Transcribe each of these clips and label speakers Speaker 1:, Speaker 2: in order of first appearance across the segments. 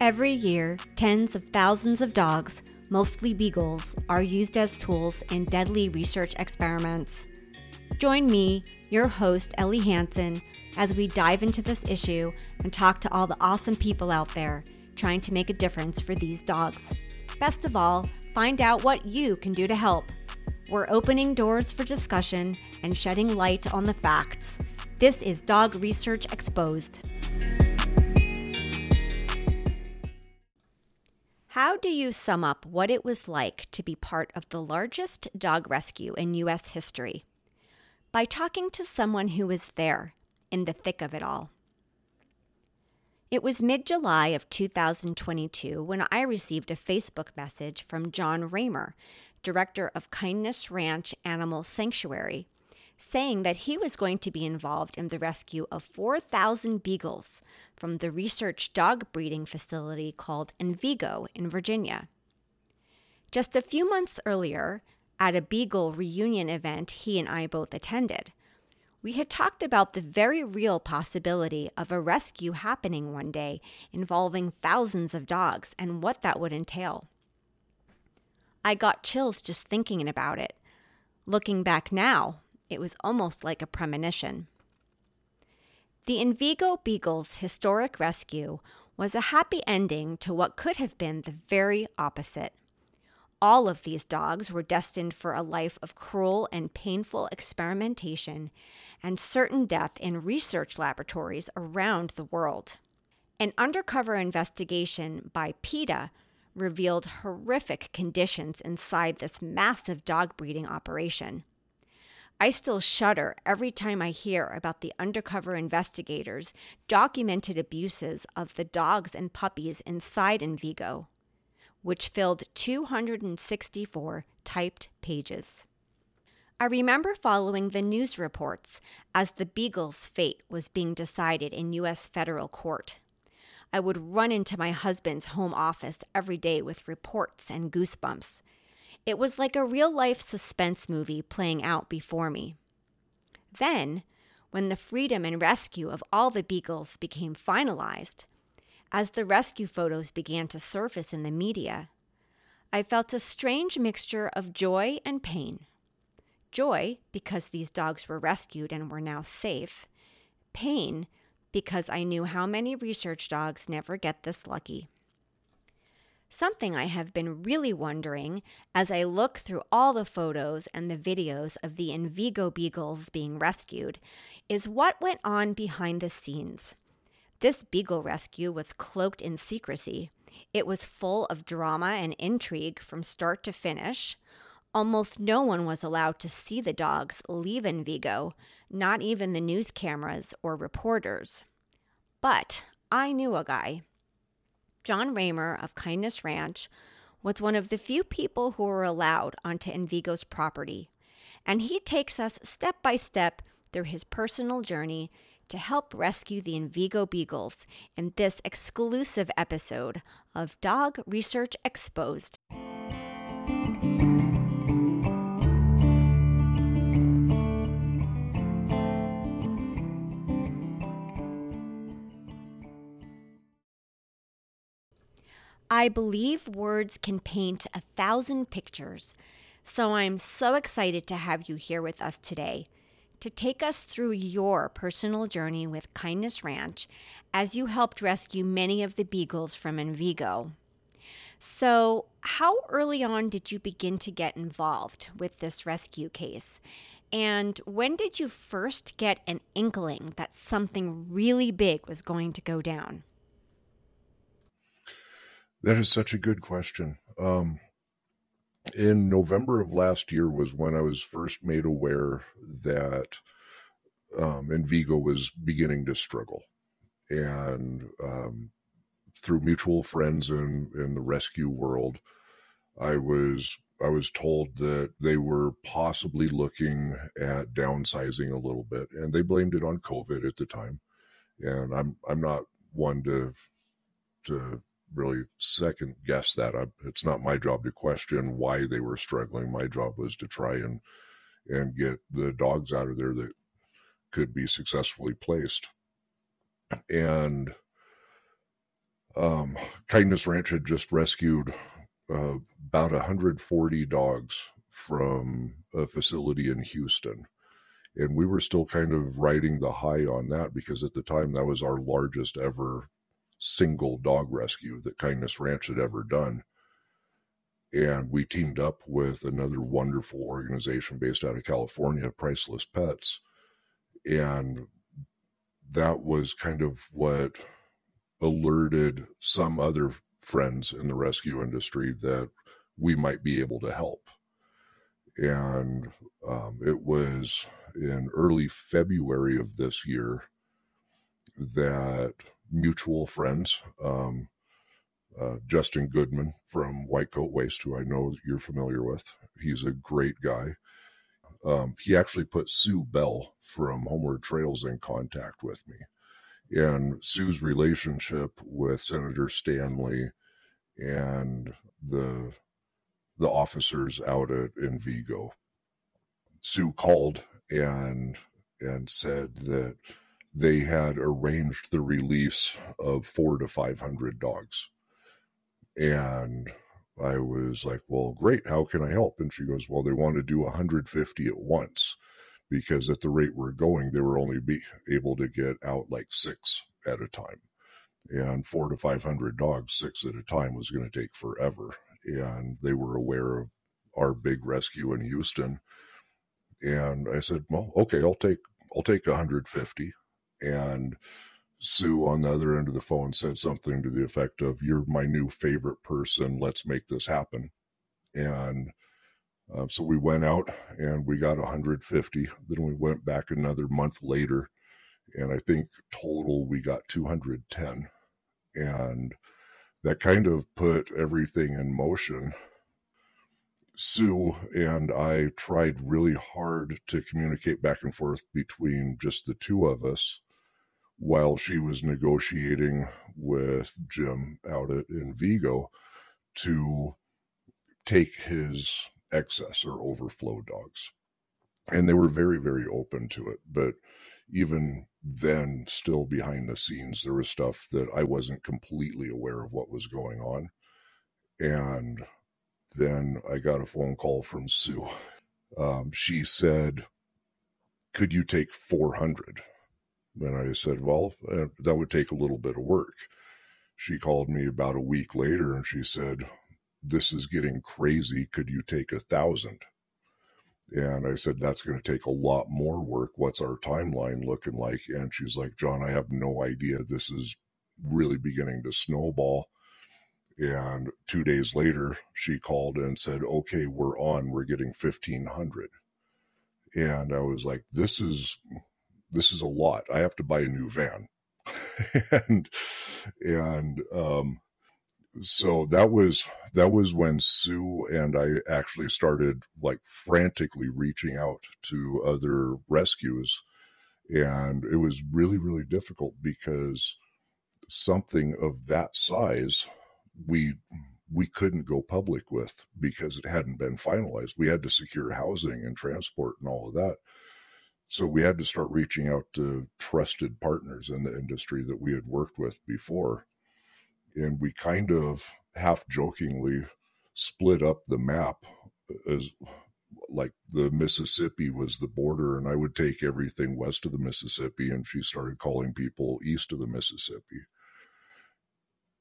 Speaker 1: Every year, tens of thousands of dogs, mostly beagles, are used as tools in deadly research experiments. Join me, your host, Ellie Hansen, as we dive into this issue and talk to all the awesome people out there trying to make a difference for these dogs. Best of all, find out what you can do to help. We're opening doors for discussion and shedding light on the facts. This is Dog Research Exposed. How do you sum up what it was like to be part of the largest dog rescue in U.S. history? By talking to someone who was there, in the thick of it all. It was mid July of 2022 when I received a Facebook message from John Ramer, director of Kindness Ranch Animal Sanctuary, saying that he was going to be involved in the rescue of 4,000 beagles from the research dog breeding facility called Envigo in Virginia. Just a few months earlier, at a beagle reunion event he and I both attended, we had talked about the very real possibility of a rescue happening one day involving thousands of dogs and what that would entail. I got chills just thinking about it. Looking back now, it was almost like a premonition. The Envigo Beagles historic rescue was a happy ending to what could have been the very opposite. All of these dogs were destined for a life of cruel and painful experimentation and certain death in research laboratories around the world. An undercover investigation by PETA revealed horrific conditions inside this massive dog breeding operation. I still shudder every time I hear about the undercover investigators' documented abuses of the dogs and puppies inside Envigo, which filled 264 typed pages. I remember following the news reports as the Beagle's fate was being decided in U.S. federal court. I would run into my husband's home office every day with reports and goosebumps it was like a real life suspense movie playing out before me. Then, when the freedom and rescue of all the beagles became finalized, as the rescue photos began to surface in the media, I felt a strange mixture of joy and pain. Joy, because these dogs were rescued and were now safe. Pain, because I knew how many research dogs never get this lucky. Something I have been really wondering as I look through all the photos and the videos of the Envigo beagles being rescued is what went on behind the scenes. This beagle rescue was cloaked in secrecy. It was full of drama and intrigue from start to finish. Almost no one was allowed to see the dogs leave Envigo, not even the news cameras or reporters. But I knew a guy. John Ramer of Kindness Ranch was one of the few people who were allowed onto Envigo's property, and he takes us step by step through his personal journey to help rescue the Envigo Beagles in this exclusive episode of Dog Research Exposed. I believe words can paint a thousand pictures, so I'm so excited to have you here with us today to take us through your personal journey with Kindness Ranch as you helped rescue many of the beagles from Envigo. So, how early on did you begin to get involved with this rescue case? And when did you first get an inkling that something really big was going to go down?
Speaker 2: That is such a good question. Um, in November of last year was when I was first made aware that um, Envigo was beginning to struggle, and um, through mutual friends in in the rescue world, I was I was told that they were possibly looking at downsizing a little bit, and they blamed it on COVID at the time. And I'm I'm not one to to really second guess that. I, it's not my job to question why they were struggling. My job was to try and and get the dogs out of there that could be successfully placed. And um, Kindness Ranch had just rescued uh, about 140 dogs from a facility in Houston. And we were still kind of riding the high on that because at the time that was our largest ever single dog rescue that Kindness Ranch had ever done. And we teamed up with another wonderful organization based out of California, Priceless Pets. And that was kind of what alerted some other friends in the rescue industry that we might be able to help. And um, it was in early February of this year that mutual friends, um, uh, Justin Goodman from White Coat Waste, who I know you're familiar with, he's a great guy. Um, he actually put Sue Bell from Homeward Trails in contact with me. And Sue's relationship with Senator Stanley and the the officers out at Envigo. Sue called and and said that they had arranged the release of four to five hundred dogs. And I was like, Well, great, how can I help? And she goes, Well, they want to do 150 at once because at the rate we're going, they were only be able to get out like six at a time. And four to 500 dogs, six at a time, was going to take forever. And they were aware of our big rescue in Houston. And I said, well, okay, I'll take, I'll take 150. And Sue on the other end of the phone said something to the effect of, You're my new favorite person. Let's make this happen. And uh, so we went out and we got 150. Then we went back another month later, and I think total we got 210. And that kind of put everything in motion. Sue and I tried really hard to communicate back and forth between just the two of us while she was negotiating with Jim out at Envigo to take his excess or overflow dogs. And they were very, very open to it. But even then, still behind the scenes, there was stuff that I wasn't completely aware of what was going on. And then I got a phone call from Sue. Um, she said, Could you take 400? And I said, Well, uh, that would take a little bit of work. She called me about a week later and she said, This is getting crazy. Could you take a thousand? And I said, That's going to take a lot more work. What's our timeline looking like? And she's like, John, I have no idea. This is really beginning to snowball. And two days later, she called and said, Okay, we're on. We're getting 1500. And I was like, This is. This is a lot. I have to buy a new van. and and um so that was that was when Sue and I actually started like frantically reaching out to other rescues and it was really really difficult because something of that size we we couldn't go public with because it hadn't been finalized we had to secure housing and transport and all of that so we had to start reaching out to trusted partners in the industry that we had worked with before and we kind of half jokingly split up the map as like the Mississippi was the border, and I would take everything west of the Mississippi, and she started calling people east of the Mississippi.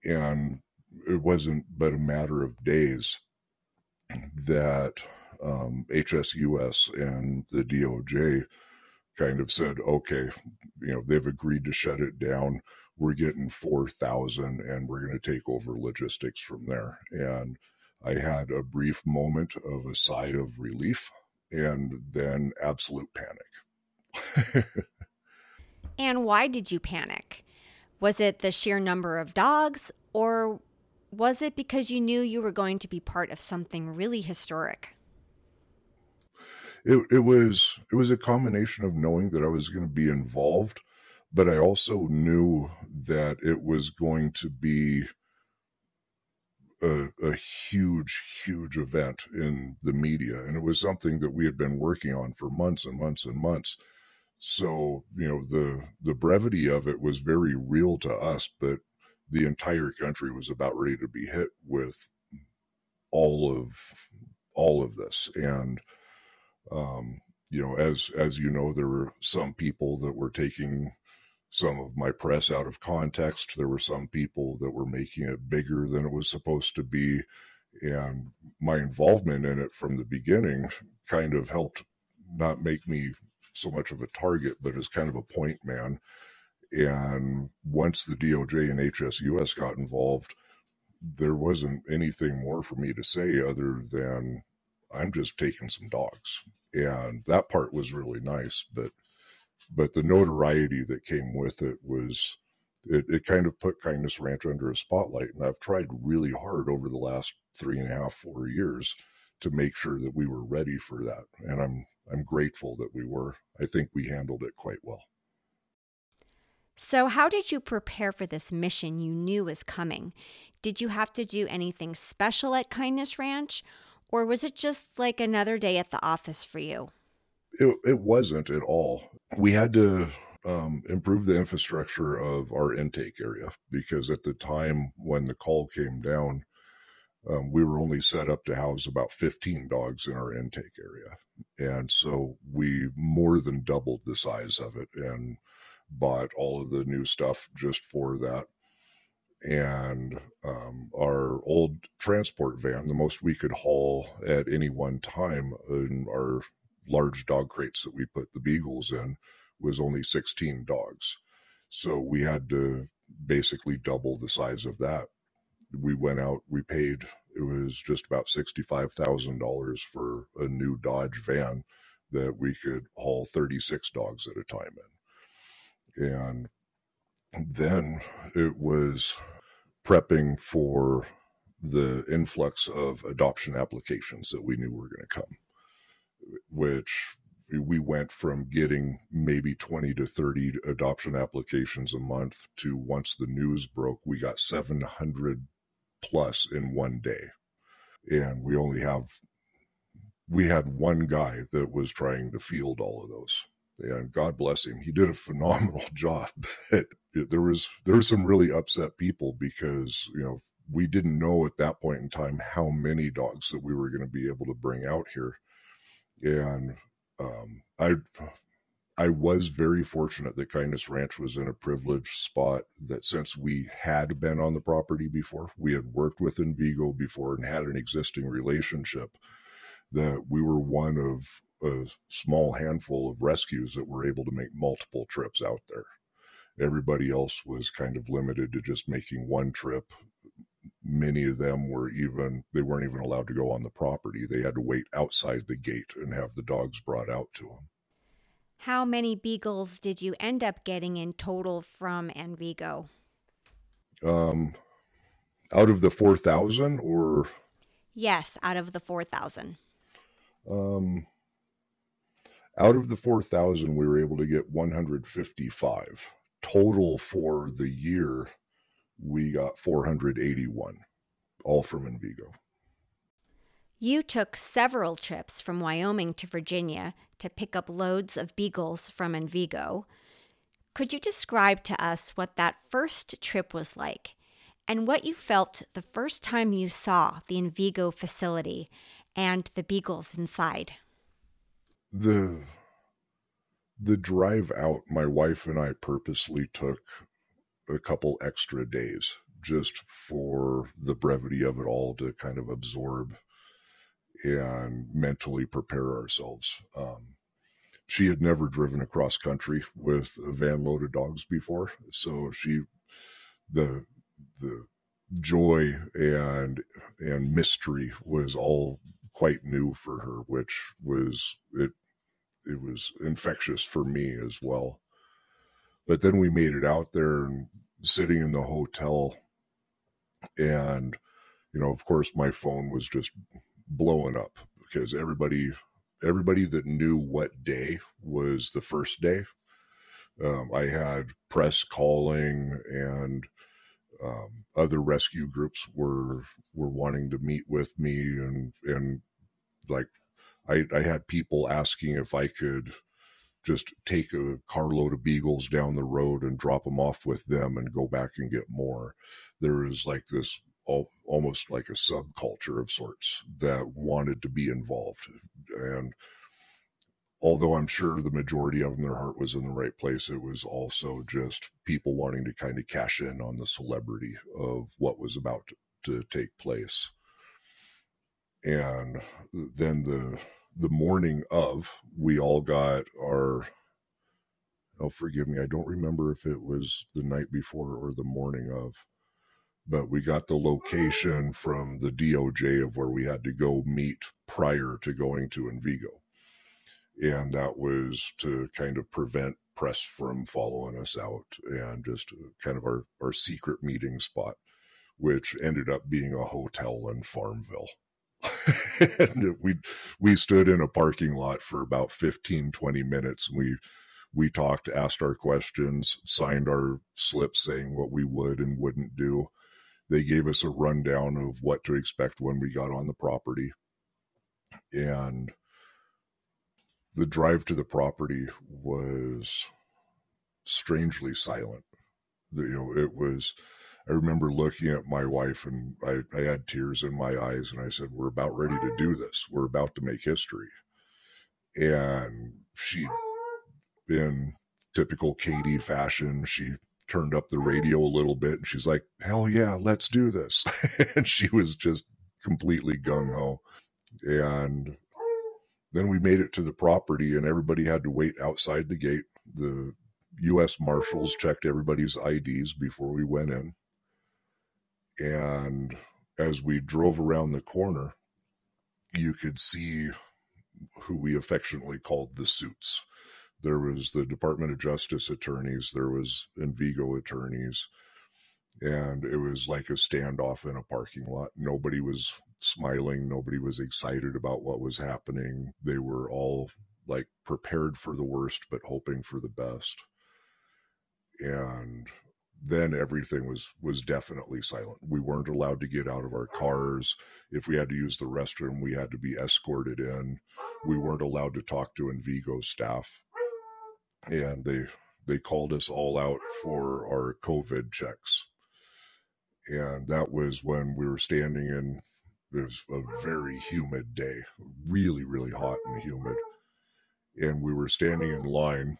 Speaker 2: And it wasn't but a matter of days that um, HSUS and the DOJ kind of said, okay, you know, they've agreed to shut it down we're getting 4,000 and we're going to take over logistics from there. And I had a brief moment of a sigh of relief and then absolute panic.
Speaker 1: and why did you panic? Was it the sheer number of dogs or was it because you knew you were going to be part of something really historic?
Speaker 2: It, it was it was a combination of knowing that I was going to be involved but I also knew that it was going to be a, a, huge, huge event in the media. And it was something that we had been working on for months and months and months. So, you know, the the brevity of it was very real to us, but the entire country was about ready to be hit with all of all of this and um, you know as as you know there were some people that were taking some of my press out of context. There were some people that were making it bigger than it was supposed to be. And my involvement in it from the beginning kind of helped not make me so much of a target but as kind of a point man. And once the DOJ and HSUS got involved, there wasn't anything more for me to say other than I'm just taking some dogs. And that part was really nice, but but the notoriety that came with it was it, it kind of put Kindness Ranch under a spotlight. And I've tried really hard over the last three and a half, four years to make sure that we were ready for that. And I'm I'm grateful that we were. I think we handled it quite well.
Speaker 1: So, how did you prepare for this mission you knew was coming? Did you have to do anything special at Kindness Ranch, or was it just like another day at the office for you?
Speaker 2: It, it wasn't at all. We had to um, improve the infrastructure of our intake area because at the time when the call came down, um, we were only set up to house about 15 dogs in our intake area. And so we more than doubled the size of it. And bought all of the new stuff just for that. And um, our old transport van, the most we could haul at any one time in our large dog crates that we put the beagles in, was only 16 dogs. So we had to basically double the size of that. We went out, we paid, it was just about $65,000 for a new Dodge van that we could haul 36 dogs at a time in. And then it was prepping for the influx of adoption applications that we knew were going to come, which we went from getting maybe 20 to 30 adoption applications a month to once the news broke, we got 700 plus in one day. And we only have, we had one guy that was trying to field all of those and God bless him, he did a phenomenal job. But there was there were some really upset people because you know we didn't know at that point in time how many dogs that we were going to be able to bring out here, and um, I I was very fortunate that Kindness Ranch was in a privileged spot that since we had been on the property before, we had worked with Envigo before and had an existing relationship, that we were one of a small handful of rescues that were able to make multiple trips out there. Everybody else was kind of limited to just making one trip. Many of them were even, they weren't even allowed to go on the property. They had to wait outside the gate and have the dogs brought out to them.
Speaker 1: How many beagles did you end up getting in total from Envigo?
Speaker 2: Um, out of the 4,000 or?
Speaker 1: Yes, out of the 4,000.
Speaker 2: Um, out of the 4,000, we were able to get 155. Total for the year, we got 481, all from Envigo.
Speaker 1: You took several trips from Wyoming to Virginia to pick up loads of beagles from Envigo. Could you describe to us what that first trip was like and what you felt the first time you saw the Envigo facility and the beagles inside?
Speaker 2: the the drive out my wife and i purposely took a couple extra days just for the brevity of it all to kind of absorb and mentally prepare ourselves. Um, she had never driven across country with a van load of dogs before so she the the joy and and mystery was all quite new for her which was it it was infectious for me as well. But then we made it out there and sitting in the hotel, and you know, of course, my phone was just blowing up because everybody everybody that knew what day was the first day. Um, I had press calling and um, other rescue groups were were wanting to meet with me and and like I, I had people asking if I could just take a carload of beagles down the road and drop them off with them and go back and get more. There is like this all, almost like a subculture of sorts that wanted to be involved. And although I'm sure the majority of them, their heart was in the right place, it was also just people wanting to kind of cash in on the celebrity of what was about to, to take place. And then the the morning of, we all got our oh forgive me, I don't remember if it was the night before or the morning of, but we got the location from the DOJ of where we had to go meet prior to going to Envigo. And that was to kind of prevent press from following us out and just kind of our, our secret meeting spot, which ended up being a hotel in Farmville. And we we stood in a parking lot for about 15 20 minutes. We we talked asked our questions signed our slips saying what we would and wouldn't do. They gave us a rundown of what to expect when we got on the property. And the drive to the property was strangely silent. You know it was I remember looking at my wife and I, I had tears in my eyes and I said, We're about ready to do this. We're about to make history. And she, in typical Katie fashion, she turned up the radio a little bit and she's like, Hell yeah, let's do this. and she was just completely gung ho. And then we made it to the property and everybody had to wait outside the gate. The U.S. Marshals checked everybody's IDs before we went in. And as we drove around the corner, you could see who we affectionately called the suits. There was the Department of Justice attorneys, there was Envigo attorneys, and it was like a standoff in a parking lot. Nobody was smiling, nobody was excited about what was happening. They were all like prepared for the worst but hoping for the best. And then everything was was definitely silent. We weren't allowed to get out of our cars. If we had to use the restroom, we had to be escorted in. We weren't allowed to talk to Envigo staff, and they they called us all out for our COVID checks. And that was when we were standing in. It was a very humid day, really, really hot and humid. And we were standing in line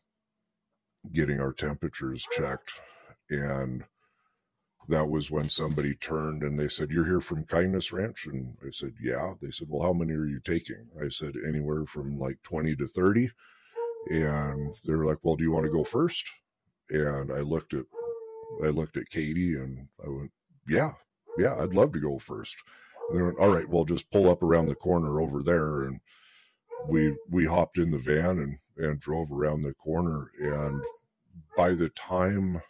Speaker 2: getting our temperatures checked and that was when somebody turned and they said, You're here from Kindness Ranch? And I said, Yeah. They said, Well, how many are you taking? I said, Anywhere from like 20 to 30. And they were like, Well, do you want to go first? And I looked at I looked at Katie and I went, Yeah, yeah, I'd love to go first. And they went, All right, well just pull up around the corner over there and we we hopped in the van and and drove around the corner and by the time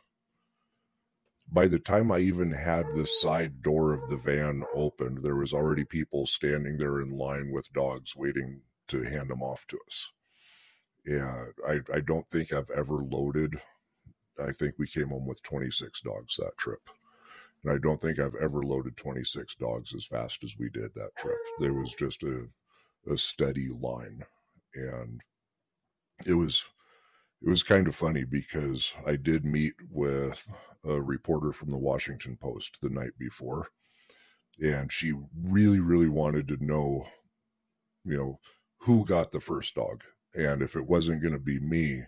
Speaker 2: by the time I even had the side door of the van opened, there was already people standing there in line with dogs waiting to hand them off to us. Yeah, I, I don't think I've ever loaded. I think we came home with 26 dogs that trip. And I don't think I've ever loaded 26 dogs as fast as we did that trip. There was just a, a steady line. And it was it was kind of funny because I did meet with a reporter from the Washington Post the night before, and she really, really wanted to know, you know, who got the first dog, and if it wasn't going to be me,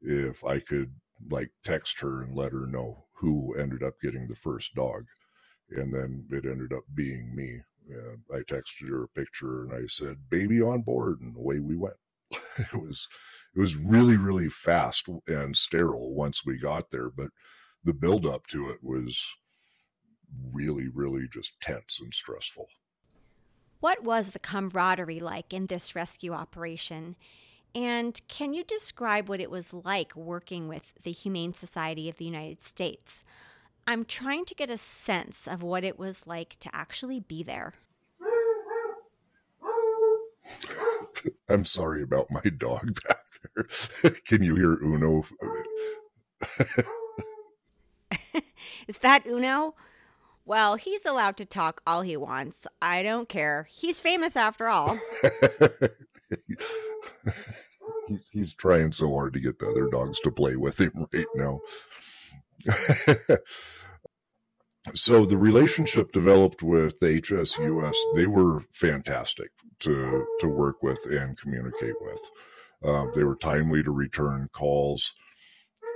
Speaker 2: if I could like text her and let her know who ended up getting the first dog, and then it ended up being me. And I texted her a picture and I said, "Baby on board," and away we went. it was it was really really fast and sterile once we got there but the build up to it was really really just tense and stressful
Speaker 1: what was the camaraderie like in this rescue operation and can you describe what it was like working with the humane society of the united states i'm trying to get a sense of what it was like to actually be there
Speaker 2: I'm sorry about my dog back there. Can you hear Uno?
Speaker 1: Is that Uno? Well, he's allowed to talk all he wants. I don't care. He's famous after all.
Speaker 2: he's, trying so hard to get the other dogs to play with him right now. so the relationship developed with the HSUS, they were fantastic to to work with and communicate with. Uh, they were timely to return calls.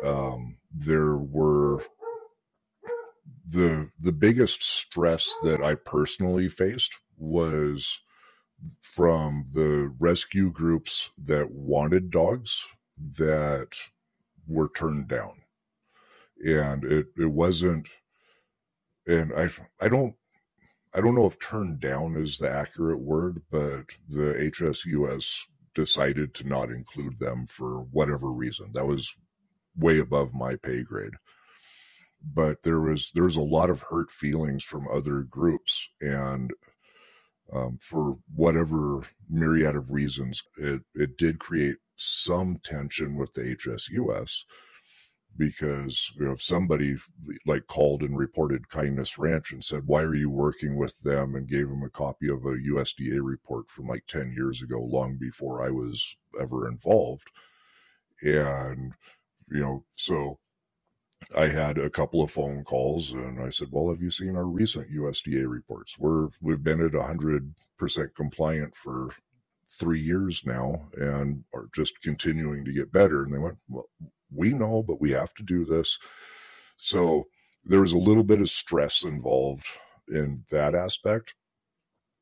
Speaker 2: Um, there were the the biggest stress that I personally faced was from the rescue groups that wanted dogs that were turned down. And it, it wasn't, and I, I don't, I don't know if turned down is the accurate word, but the HSUS decided to not include them for whatever reason. That was way above my pay grade. But there was there's a lot of hurt feelings from other groups, and um, for whatever myriad of reasons, it, it did create some tension with the HSUS because you know if somebody like called and reported kindness ranch and said why are you working with them? and gave them a copy of a usda report from like 10 years ago long before i was ever involved. And you know so I had a couple of phone calls and I said, "Well, have you seen our recent USDA reports? We're we've been at 100% compliant for 3 years now and are just continuing to get better." And they went, "Well, we know, but we have to do this." So there was a little bit of stress involved in that aspect.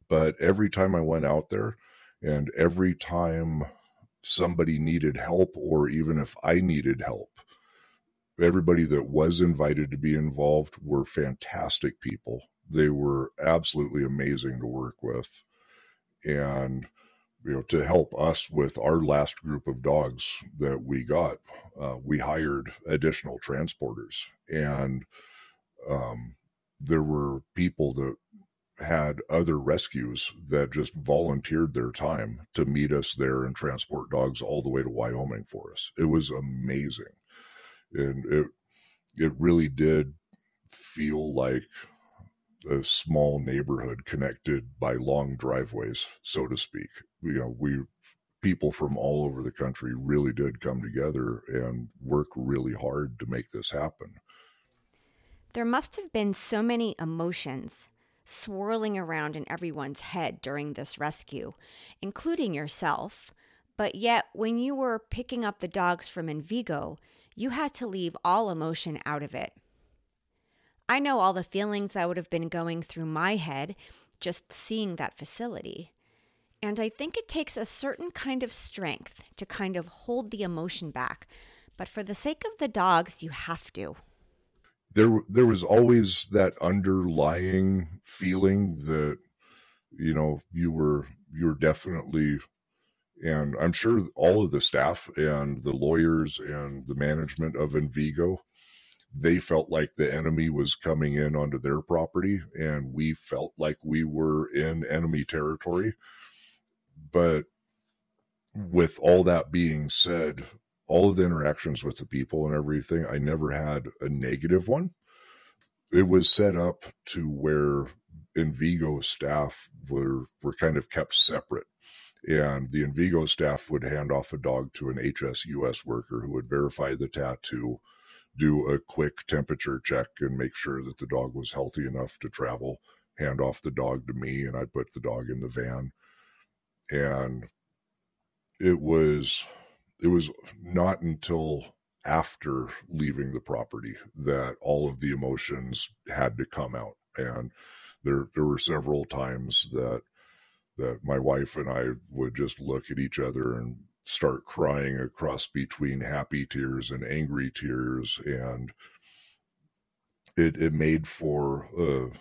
Speaker 2: But every time I went out there and every time somebody needed help or even if I needed help, everybody that was invited to be involved were fantastic people. They were absolutely amazing to work with. And, you know, to help us with our last group of dogs that we got, uh, we hired additional transporters. And um, there were people that had other rescues that just volunteered their time to meet us there and transport dogs all the way to Wyoming for us. It was amazing and it it really did feel like a small neighborhood connected by long driveways, so to speak. You know, we people from all over the country really did come together and work really hard to make this happen.
Speaker 1: There must have been so many emotions swirling around in everyone's head during this rescue, including yourself. But yet, when you were picking up the dogs from Envigo, you had to leave all emotion out of it. I know all the feelings that would have been going through my head just seeing that facility. And I think it takes a certain kind of strength to kind of hold the emotion back. But for the sake of the dogs, you have to.
Speaker 2: There, there was always that underlying feeling that, you know, you were, you were definitely and I'm sure all of the staff and the lawyers and the management of Envigo, they felt like the enemy was coming in onto their property, and we felt like we were in enemy territory. But with all that being said, all of the interactions with the people and everything, I never had a negative one. It was set up to where Envigo staff were were kind of kept separate and the Envigo staff would hand off a dog to an HSUS worker who would verify the tattoo, do a quick temperature check, and make sure that the dog was healthy enough to travel. Hand off the dog to me, and I'd put the dog in the van. And it was it was not until after leaving the property that all of the emotions had to come out and there there were several times that that my wife and I would just look at each other and start crying across between happy tears and angry tears and it it made for uh,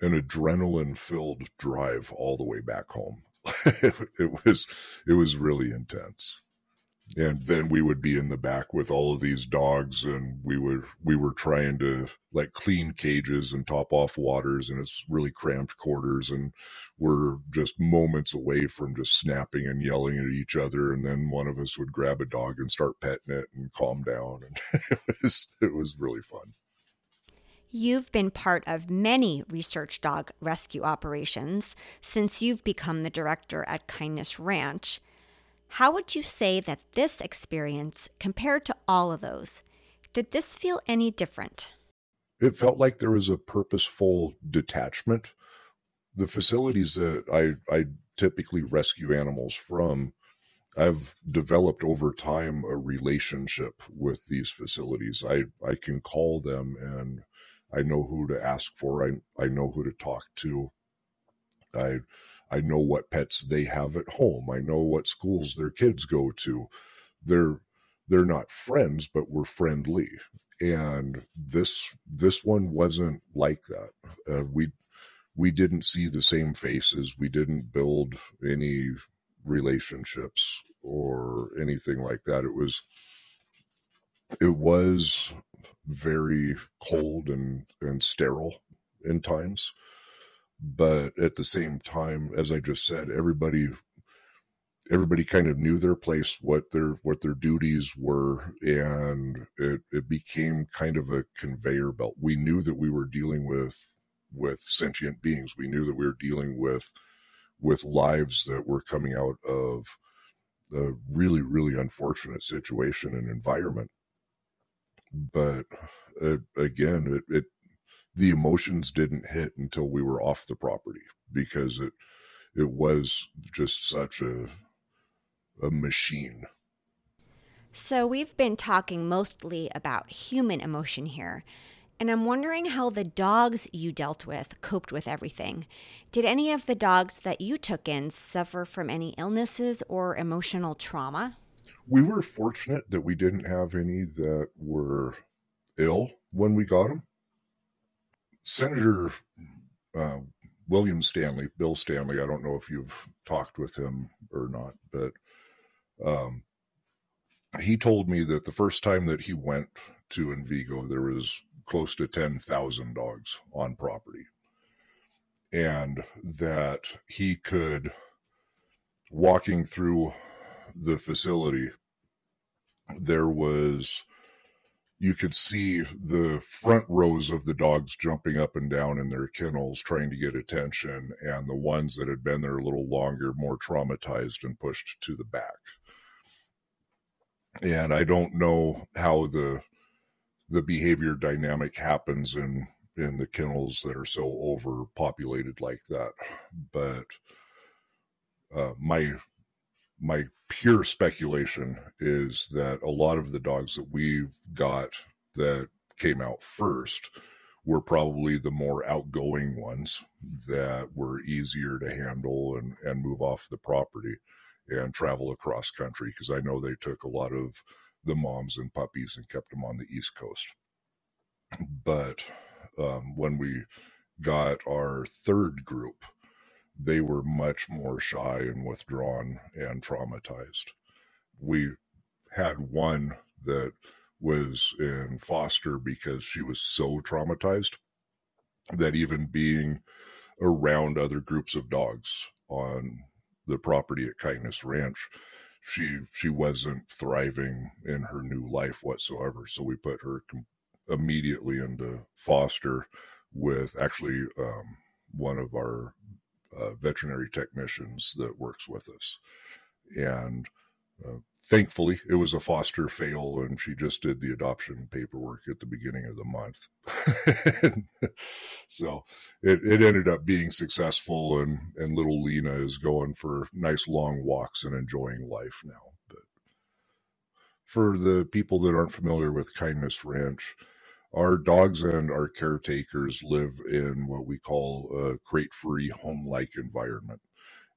Speaker 2: an adrenaline filled drive all the way back home. It, it was it was really intense and then we would be in the back with all of these dogs and we would we were trying to like clean cages and top off waters and it's really cramped quarters and we're just moments away from just snapping and yelling at each other. And then one of us would grab a dog and start petting it and calm down. And it was it was really fun.
Speaker 1: You've been part of many research dog rescue operations since you've become the director at Kindness Ranch. How would you say that this experience compared to all of those? Did this feel any different?
Speaker 2: It felt like there was a purposeful detachment. The facilities that I, I typically rescue animals from, I've developed over time a relationship with these facilities. I, I can call them and I know who to ask for. I, I know who to talk to. I I know what pets they have at home. I know what schools their kids go to. They're they're not friends, but we're friendly. And this this one wasn't like that. Uh, we we didn't see the same faces. We didn't build any relationships or anything like that. It was it was very cold and and sterile in times but at the same time as i just said everybody everybody kind of knew their place what their what their duties were and it, it became kind of a conveyor belt. We knew that we were dealing with with sentient beings. We knew that we were dealing with with lives that were coming out of a really really unfortunate situation and environment. But uh, again it, it the emotions didn't hit until we were off the property because it it was just such a a machine.
Speaker 1: So we've been talking mostly about human emotion here. And I'm wondering how the dogs you dealt with coped with everything. Did any of the dogs that you took in suffer from any illnesses or emotional trauma?
Speaker 2: We were fortunate that we didn't have any that were ill when we got them. Senator uh, William Stanley, Bill Stanley, I don't know if you've talked with him or not, but um, he told me that the first time that he went to Envigo, there was close to 10,000 dogs on property. And that he could, walking through the facility, there was you could see the front rows of the dogs jumping up and down in their kennels trying to get attention and the ones that had been there a little longer more traumatized and pushed to the back. And i don't know how the the behavior dynamic happens in in the kennels that are so overpopulated like that but uh, my my pure speculation is that a lot of the dogs that we got that came out first were probably the more outgoing ones that were easier to handle and, and move off the property and travel across country because I know they took a lot of the moms and puppies and kept them on the East Coast. But um, when we got our third group, they were much more shy and withdrawn and traumatized. We had one that was in foster because she was so traumatized that even being around other groups of dogs on the property at Kindness Ranch, she she wasn't thriving in her new life whatsoever. So we put her com- immediately into foster with actually um, one of our uh, veterinary technicians that works with us. And uh, thankfully, it was a foster fail, and she just did the adoption paperwork at the beginning of the month. so it, it ended up being successful, and, and little Lena is going for nice long walks and enjoying life now. But for the people that aren't familiar with Kindness Ranch, our dogs and our caretakers live in what we call a crate free home like environment.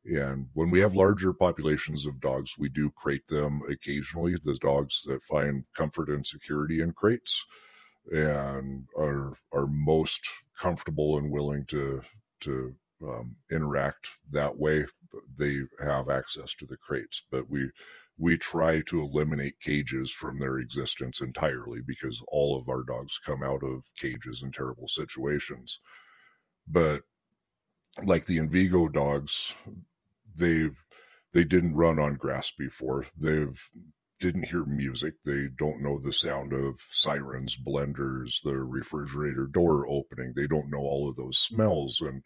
Speaker 2: And when we have larger populations of dogs, we do crate them occasionally. The dogs that find comfort and security in crates and are are most comfortable and willing to to um, interact that way, they have access to the crates. But we we try to eliminate cages from their existence entirely because all of our dogs come out of cages in terrible situations. But like the Envigo dogs, they've they didn't run on grass before. They've didn't hear music. They don't know the sound of sirens, blenders, the refrigerator door opening. They don't know all of those smells and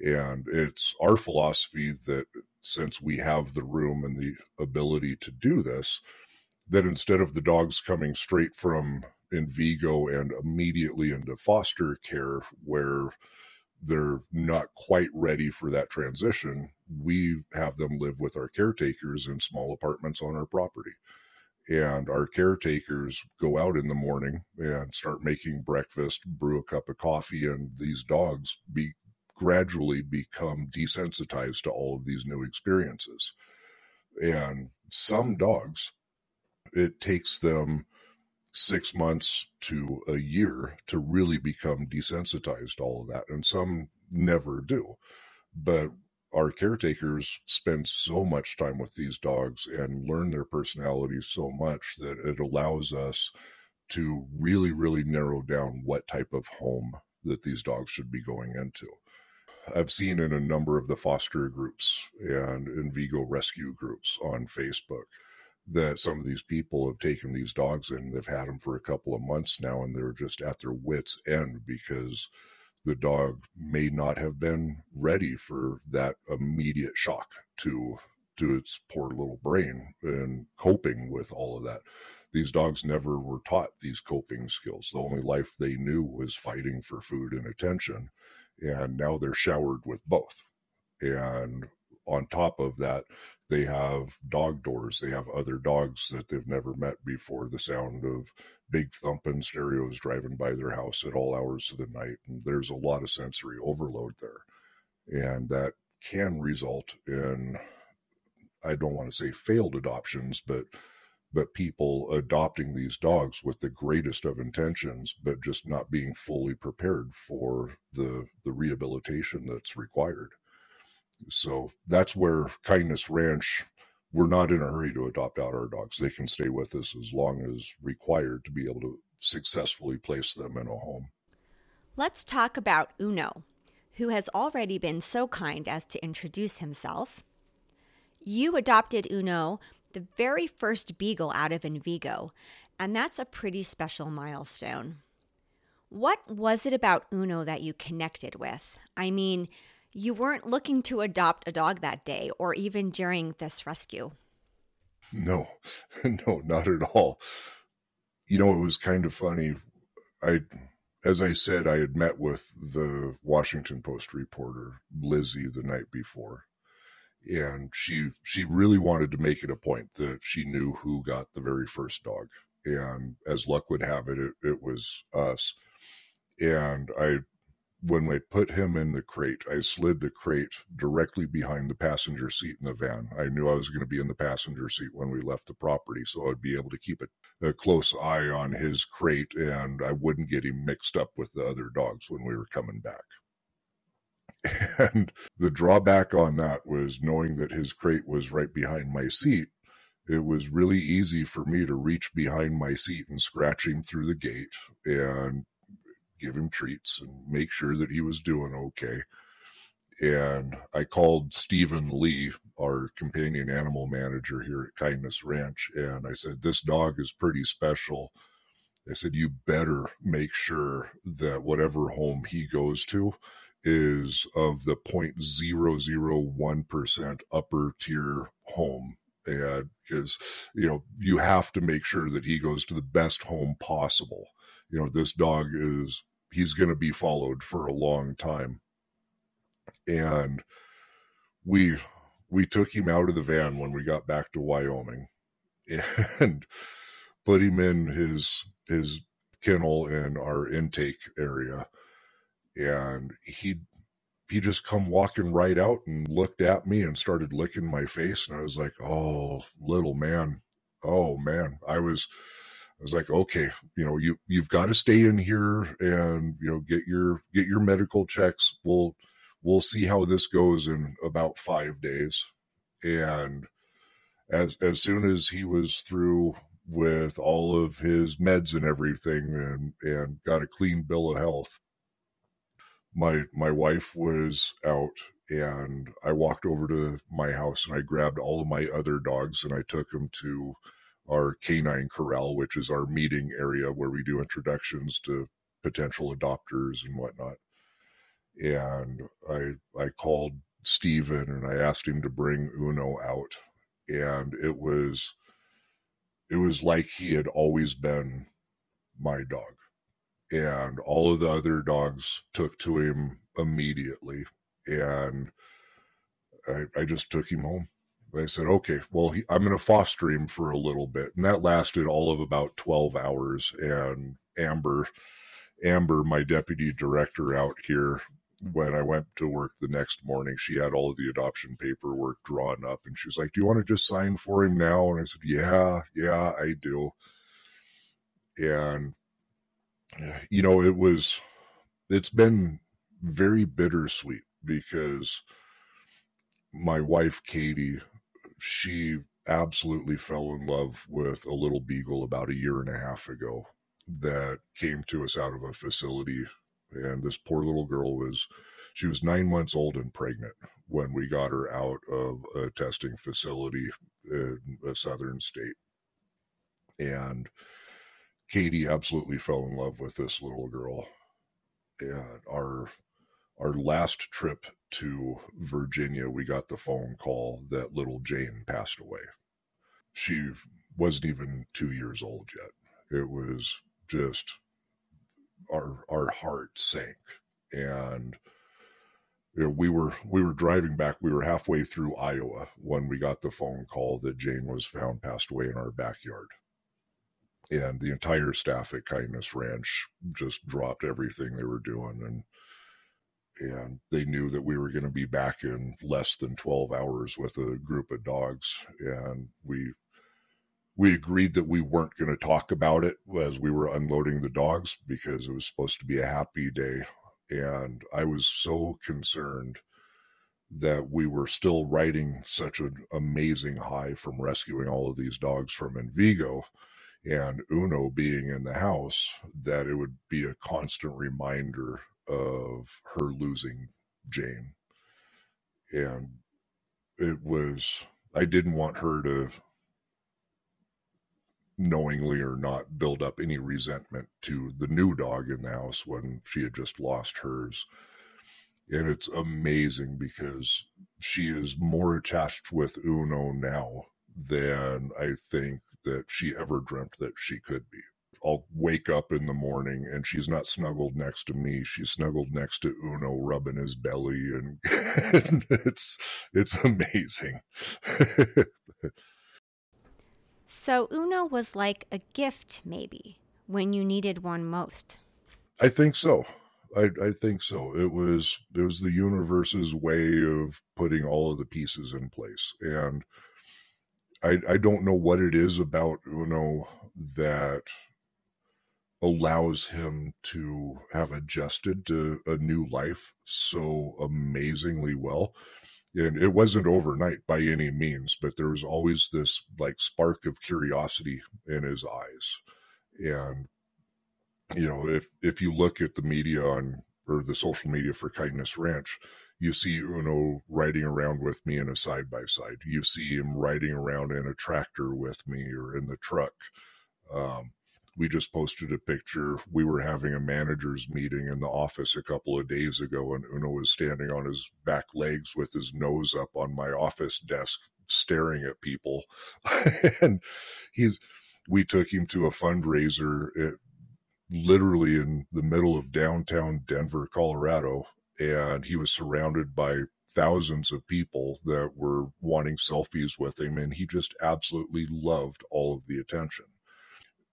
Speaker 2: And it's our philosophy that since we have the room and the ability to do this, that instead of the dogs coming straight from Envigo and immediately into foster care where they're not quite ready for that transition, we have them live with our caretakers in small apartments on our property. And our caretakers go out in the morning and start making breakfast, brew a cup of coffee, and these dogs be gradually become desensitized to all of these new experiences. And some dogs, it takes them six months to a year to really become desensitized to all of that. And some never do. But our caretakers spend so much time with these dogs and learn their personalities so much that it allows us to really, really narrow down what type of home that these dogs should be going into. I've seen in a number of the foster groups and Envigo rescue groups on Facebook that some of these people have taken these dogs in. they've had them for a couple of months now and they're just at their wits end because the dog may not have been ready for that immediate shock to to its poor little brain and coping with all of that. These dogs never were taught these coping skills. The only life they knew was fighting for food and attention and now they're showered with both. And on top of that, they have dog doors. They have other dogs that they've never met before. The sound of big thumping stereos driving by their house at all hours of the night. And there's a lot of sensory overload there. And that can result in, I don't want to say failed adoptions, but but people adopting these dogs with the greatest of intentions, but just not being fully prepared for the the rehabilitation that's required. So that's where Kindness Ranch, we're not in a hurry to adopt out our dogs. They can stay with us as long as required to be able to successfully place them in a home.
Speaker 1: Let's talk about Uno, who has already been so kind as to introduce himself. You adopted Uno, the very first beagle out of Envigo, and that's a pretty special milestone. What was it about Uno that you connected with? I mean, you weren't looking to adopt a dog that day or even during this rescue.
Speaker 2: No, no, not at all. You know, it was kind of funny. I, as I said, I had met with the Washington Post reporter, Lizzie, the night before. And she she really wanted to make it a point that she knew who got the very first dog. And as luck would have it, it, it was us. And I when I put him in the crate, I slid the crate directly behind the passenger seat in the van. I knew I was going to be in the passenger seat when we left the property, so I'd be able to keep a, a close eye on his crate and I wouldn't get him mixed up with the other dogs when we were coming back. And the drawback on that was knowing that his crate was right behind my seat. It was really easy for me to reach behind my seat and scratch him through the gate and give him treats and make sure that he was doing okay. And I called Stephen Lee, our companion animal manager here at Kindness Ranch, and I said, This dog is pretty special. I said, You better make sure that whatever home he goes to is of the 0.001% upper tier home and because you know you have to make sure that he goes to the best home possible you know this dog is he's going to be followed for a long time. And we we took him out of the van when we got back to Wyoming and put him in his his kennel in our intake area and he he just come walking right out and looked at me and started licking my face and I was like, "Oh, little man. Oh man." I was was like, okay, you know, you you've got to stay in here and you know get your get your medical checks. We'll we'll see how this goes in about five days. And as as soon as he was through with all of his meds and everything and and got a clean bill of health, my my wife was out and I walked over to my house and I grabbed all of my other dogs and I took them to our canine corral, which is our meeting area where we do introductions to potential adopters and whatnot. and I I called Steven and I asked him to bring Uno out, and it was it was like he had always been my dog, and all of the other dogs took to him immediately, and I, I just took him home. I said, okay, well, he, I'm going to foster him for a little bit. And that lasted all of about 12 hours. And Amber, Amber, my deputy director out here, when I went to work the next morning, she had all of the adoption paperwork drawn up and she was like, Do you want to just sign for him now? And I said, Yeah, yeah, I do. And, you know, it was, it's been very bittersweet because my wife, Katie, she absolutely fell in love with a little beagle about a year and a half ago that came to us out of a facility. And this poor little girl was she was nine months old and pregnant when we got her out of a testing facility in a southern state. And katie absolutely fell in love with this little girl. And our our last trip to virginia we got the phone call that little jane passed away. She wasn't even two years old yet. It was just our our heart sank. And you know, we were we were driving back we were halfway through iowa when we got the phone call that jane was found passed away in our backyard. And the entire staff at kindness ranch just dropped everything they were doing and and they knew that we were going to be back in less than 12 hours with a group of dogs and we we agreed that we weren't going to talk about it as we were unloading the dogs because it was supposed to be a happy day. And I was so concerned that we were still riding such an amazing high from rescuing all of these dogs from Envigo and Uno being in the house that it would be a constant reminder of her losing Jane. And it was, I didn't want her to knowingly or not build up any resentment to the new dog in the house when she had just lost hers. And it's amazing because she is more attached with Uno now than I think that she ever dreamt that she could be. I'll wake up in the morning and she's not snuggled next to me. She's snuggled next to Uno, rubbing his belly, and, and it's it's amazing.
Speaker 1: So Uno was like a gift, maybe, when you needed one most.
Speaker 2: I think so. I, I think so. It was it was the universe's way of putting all of the pieces in place, and I I don't know what it is about Uno that allows him to have adjusted to a new life so amazingly well. And it wasn't overnight by any means but there was always this like spark of curiosity in his eyes. And you know if if you look at the media on or the social media for kindness ranch you see uno riding around with me in a side by side you see him riding around in a tractor with me or in the truck. Um, we just posted a picture. We were having a managers meeting in the office a couple of days ago, and Uno was standing on his back legs with his nose up on my office desk, staring at people. and he's, we took him to a fundraiser, at, eh, literally in the middle of downtown Denver, Colorado, and he was surrounded by thousands of people that were wanting selfies with him, and he just absolutely loved all of the attention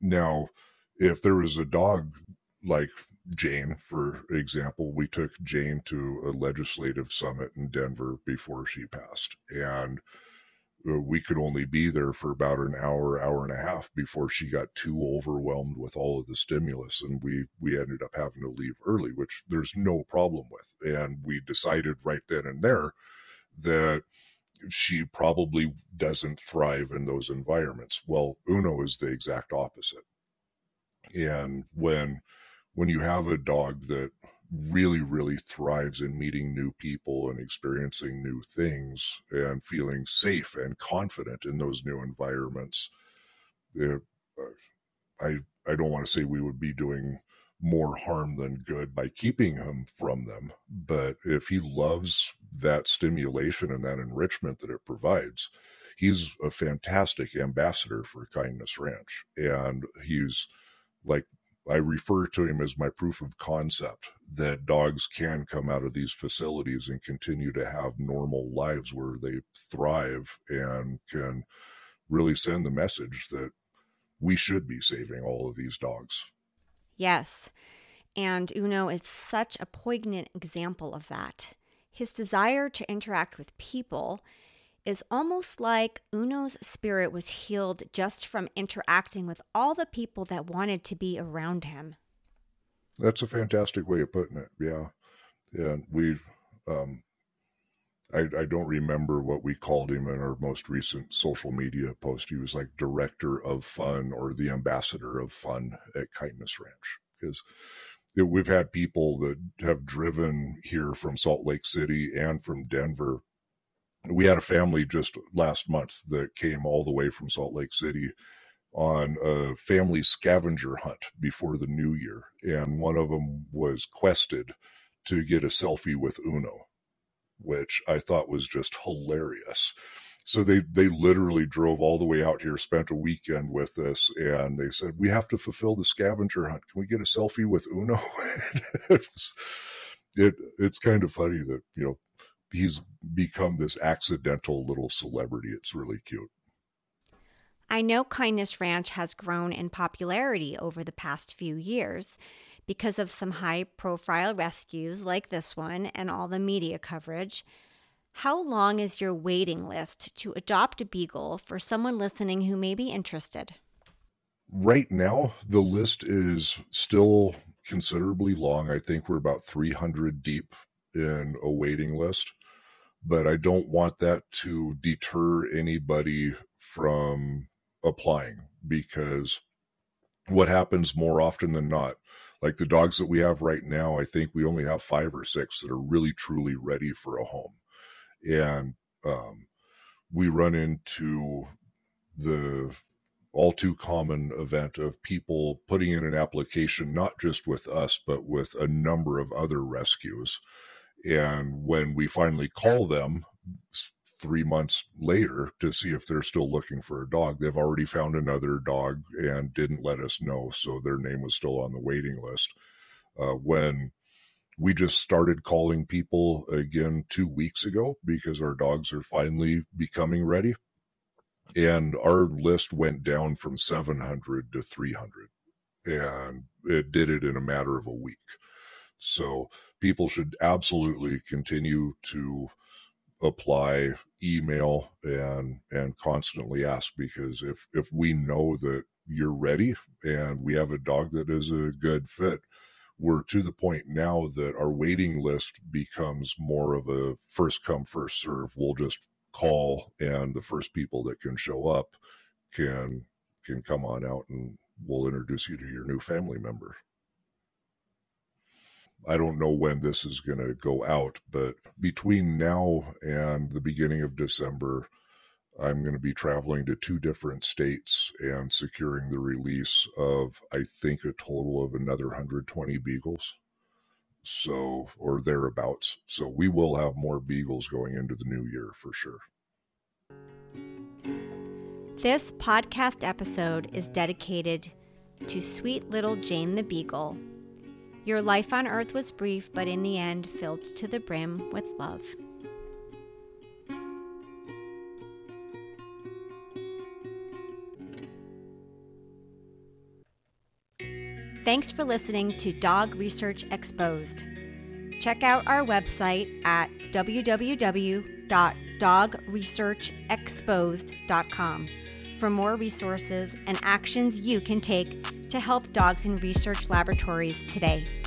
Speaker 2: now, if there was a dog like Jane, for example, we took Jane to a legislative summit in Denver before she passed. And uh, we could only be there for about an hour, hour and a half before she got too overwhelmed with all of the stimulus. And we, we ended up having to leave early, which there's no problem with. And we decided right then and there that she probably doesn't thrive in those environments. Well, Uno is the exact opposite. And when when you have a dog that really really thrives in meeting new people and experiencing new things and feeling safe and confident in those new environments uh, i i don't want to say we would be doing more harm than good by keeping him from them. But if he loves that stimulation and that enrichment that it provides, he's a fantastic ambassador for Kindness Ranch. And he's like, I refer to him as my proof of concept that dogs can come out of these facilities and continue to have normal lives where they thrive and can really send the message that we should be saving all of these dogs.
Speaker 1: Yes. And Uno is such a poignant example of that. His desire to interact with people is almost like Uno's spirit was healed just from interacting with all the people that wanted to be around him.
Speaker 2: That's a fantastic way of putting it. Yeah. And we, um, I, I don't remember what we called him in our most recent social media post. He was like director of fun or the ambassador of fun at Kindness Ranch because we've had people that have driven here from Salt Lake City and from Denver. We had a family just last month that came all the way from Salt Lake City on a family scavenger hunt before the new year. And one of them was quested to get a selfie with Uno, which I thought was just hilarious. So they they literally drove all the way out here, spent a weekend with us, and they said we have to fulfill the scavenger hunt. Can we get a selfie with Uno? it was, it it's kind of funny that you know he's become this accidental little celebrity. It's really cute.
Speaker 1: I know Kindness Ranch has grown in popularity over the past few years because of some high profile rescues like this one and all the media coverage. How long is your waiting list to adopt a beagle for someone listening who may be interested?
Speaker 2: Right now, the list is still considerably long. I think we're about 300 deep in a waiting list, but I don't want that to deter anybody from applying because what happens more often than not, like the dogs that we have right now, I think we only have five or six that are really truly ready for a home and um, we run into the all too common event of people putting in an application, not just with us, but with a number of other rescues. And when we finally call them three months later to see if they're still looking for a dog, they've already found another dog and didn't let us know. So their name was still on the waiting list. Uh, when we just started calling people again two weeks ago because our dogs are finally becoming ready. And our list went down from 700 to 300. And it did it in a matter of a week. So people should absolutely continue to apply email and and constantly ask because if if we know that you're ready and we have a dog that is a good fit we're to the point now that our waiting list becomes more of a first come first serve. We'll just call and the first people that can show up can can come on out and we'll introduce you to your new family member I don't know when this is going to go out, but between now and the beginning of December, I'm going to be traveling to two different states and securing the release of, I think, a total of another 120 beagles. So, or thereabouts. So, we will have more beagles going into the new year for sure.
Speaker 1: This podcast episode is dedicated to sweet little Jane the Beagle. Your life on earth was brief, but in the end filled to the brim with love. Thanks for listening to Dog Research Exposed. Check out our website at www.dogresearchexposed.com for more resources and actions you can take to help dogs in research laboratories today.